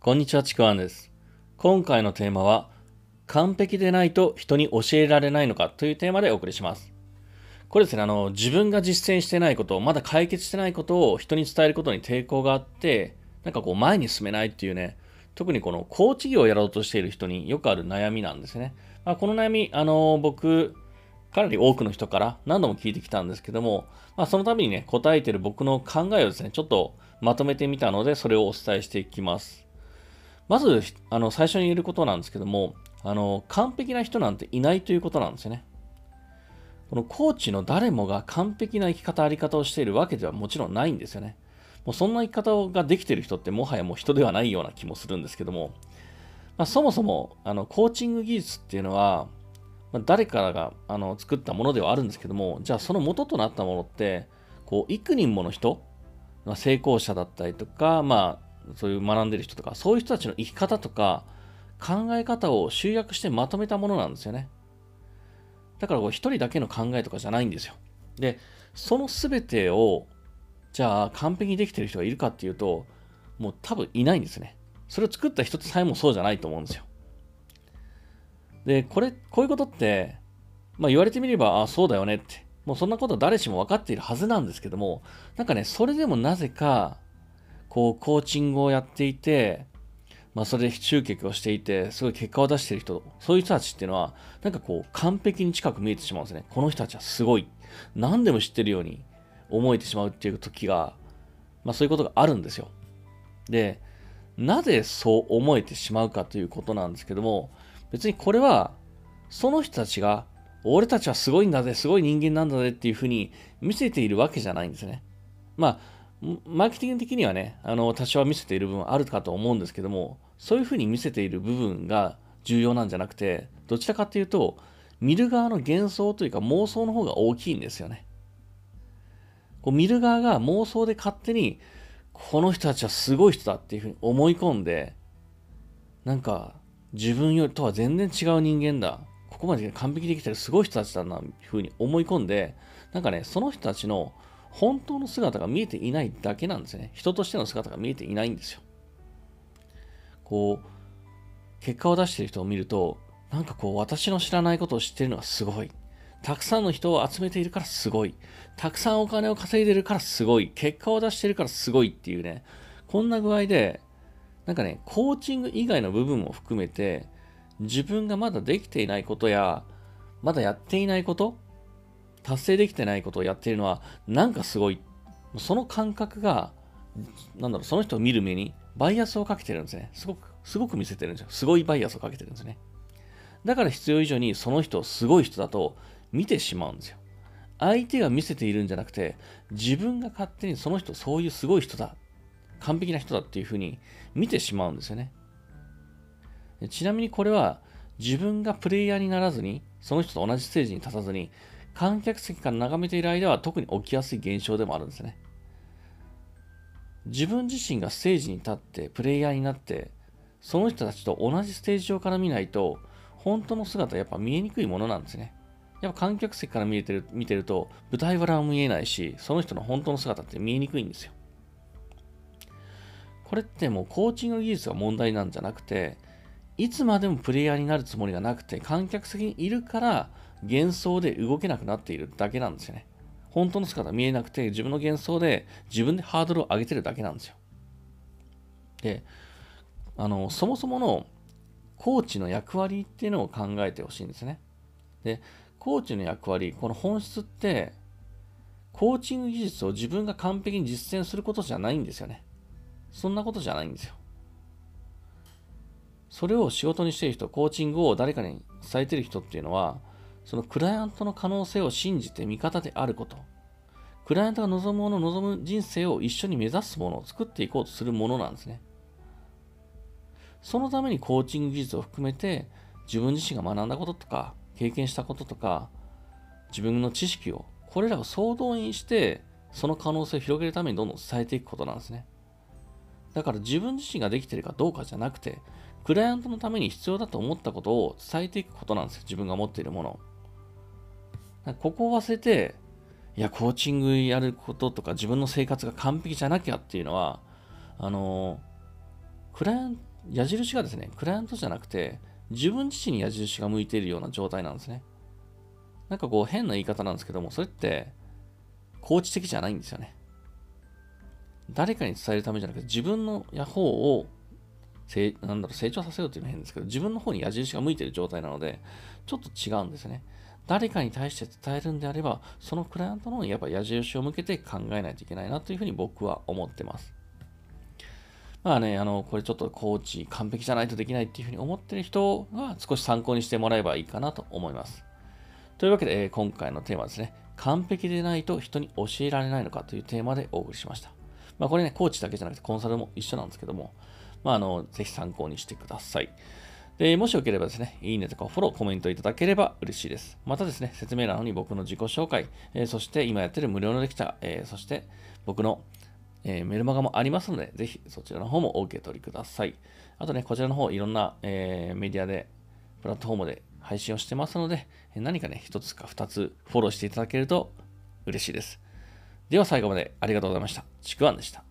こんにちは、ちくわんです。今回のテーマは、完璧でないと人に教えられないのかというテーマでお送りします。これですね、あの、自分が実践してないこと、まだ解決してないことを人に伝えることに抵抗があって、なんかこう前に進めないっていうね、特にこのコーチ業をやろうとしている人によくある悩みなんですね。まあ、この悩み、あの、僕、かなり多くの人から何度も聞いてきたんですけども、まあ、その度にね、答えてる僕の考えをですね、ちょっとまとめてみたので、それをお伝えしていきます。まず、あの、最初に言えることなんですけども、あの、完璧な人なんていないということなんですよね。このコーチの誰もが完璧な生き方、あり方をしているわけではもちろんないんですよね。もうそんな生き方ができている人ってもはやもう人ではないような気もするんですけども、まあ、そもそもあのコーチング技術っていうのは、まあ、誰からがあの作ったものではあるんですけども、じゃあその元となったものって、こう幾人もの人、まあ、成功者だったりとか、まあ、そういう学んでる人とか、そういう人たちの生き方とか、考え方を集約してまとめたものなんですよね。だから一人だけの考えとかじゃないんですよ。で、その全てを、じゃあ完璧にできてる人がいるかっていうと、もう多分いないんですね。それを作った人さえもそうじゃないと思うんですよ。で、これ、こういうことって、まあ言われてみれば、あ、そうだよねって。もうそんなこと誰しも分かっているはずなんですけども、なんかね、それでもなぜか、こう、コーチングをやっていて、まあ、それで集客をしていて、すごい結果を出している人、そういう人たちっていうのは、なんかこう、完璧に近く見えてしまうんですね。この人たちはすごい。何でも知ってるように思えてしまうっていう時が、まあ、そういうことがあるんですよ。で、なぜそう思えてしまうかということなんですけども、別にこれは、その人たちが、俺たちはすごいんだぜ、すごい人間なんだぜっていうふうに見せているわけじゃないんですね。まあ、マーケティング的にはね、あの、多少は見せている部分あるかと思うんですけども、そういうふうに見せている部分が重要なんじゃなくて、どちらかというと、見る側の幻想というか妄想の方が大きいんですよね。こう見る側が妄想で勝手に、この人たちはすごい人だっていうふうに思い込んで、なんか、自分よりとは全然違う人間だ。ここまで完璧できてるすごい人たちだな、ふうに思い込んで、なんかね、その人たちの本当の姿が見えていないだけなんですね。人としての姿が見えていないんですよ。こう、結果を出している人を見ると、なんかこう、私の知らないことを知ってるのがすごい。たくさんの人を集めているからすごい。たくさんお金を稼いでるからすごい。結果を出してるからすごいっていうね、こんな具合で、なんかね、コーチング以外の部分も含めて、自分がまだできていないことや、まだやっていないこと達成できてないことをやっているのは、なんかすごい。その感覚が、なんだろう、その人を見る目にバイアスをかけてるんですね。すごく、すごく見せてるんですよ。すごいバイアスをかけてるんですね。だから必要以上にその人をすごい人だと見てしまうんですよ。相手が見せているんじゃなくて、自分が勝手にその人そういうすごい人だ。完璧な人だっていうふうに見てしまうんですよね。ちなみにこれは自分がプレイヤーにならずに、その人と同じステージに立たずに、観客席から眺めている間は特に起きやすい現象でもあるんですね。自分自身がステージに立ってプレイヤーになってその人たちと同じステージ上から見ないと本当の姿やっぱ見えにくいものなんですね。やっぱ観客席から見えてる見てると舞台裏は見えないしその人の本当の姿って見えにくいんですよ。これってもうコーチング技術が問題なんじゃなくていつまでもプレイヤーになるつもりがなくて観客席にいるから幻想で動けなくなっているだけなんですよね。本当の姿見えなくて、自分の幻想で自分でハードルを上げてるだけなんですよ。で、あの、そもそものコーチの役割っていうのを考えてほしいんですね。で、コーチの役割、この本質って、コーチング技術を自分が完璧に実践することじゃないんですよね。そんなことじゃないんですよ。それを仕事にしている人、コーチングを誰かに伝えてる人っていうのは、そのクライアントの可能性を信じて味方であること。クライアントが望むもの、望む人生を一緒に目指すものを作っていこうとするものなんですね。そのためにコーチング技術を含めて、自分自身が学んだこととか、経験したこととか、自分の知識を、これらを総動員して、その可能性を広げるためにどんどん伝えていくことなんですね。だから自分自身ができてるかどうかじゃなくて、クライアントのために必要だと思ったことを伝えていくことなんですよ。自分が持っているもの。ここを忘れて、いや、コーチングやることとか自分の生活が完璧じゃなきゃっていうのは、あの、クライアント、矢印がですね、クライアントじゃなくて、自分自身に矢印が向いているような状態なんですね。なんかこう変な言い方なんですけども、それって、コーチ的じゃないんですよね。誰かに伝えるためじゃなくて、自分の方を成なんだろう成長させようっていうのは変ですけど、自分の方に矢印が向いてる状態なので、ちょっと違うんですね。誰かに対して伝えるんであれば、そのクライアントのやっぱ矢印を向けて考えないといけないなというふうに僕は思ってます。まあね、あの、これちょっとコーチ完璧じゃないとできないっていうふうに思ってる人は少し参考にしてもらえばいいかなと思います。というわけで、え、今回のテーマですね。完璧でないと人に教えられないのかというテーマでお送りしました。まあこれね、コーチだけじゃなくてコンサルも一緒なんですけども、まああの、ぜひ参考にしてください。で、もしよければですね、いいねとかフォロー、コメントいただければ嬉しいです。またですね、説明欄に僕の自己紹介、えー、そして今やってる無料のレクチャー、えー、そして僕のえー、メルマガもありますので、ぜひそちらの方もお受け取りください。あとね、こちらの方、いろんな、え、メディアで、プラットフォームで配信をしてますので、何かね、一つか二つフォローしていただけると嬉しいです。では最後までありがとうございました。ちくわんでした。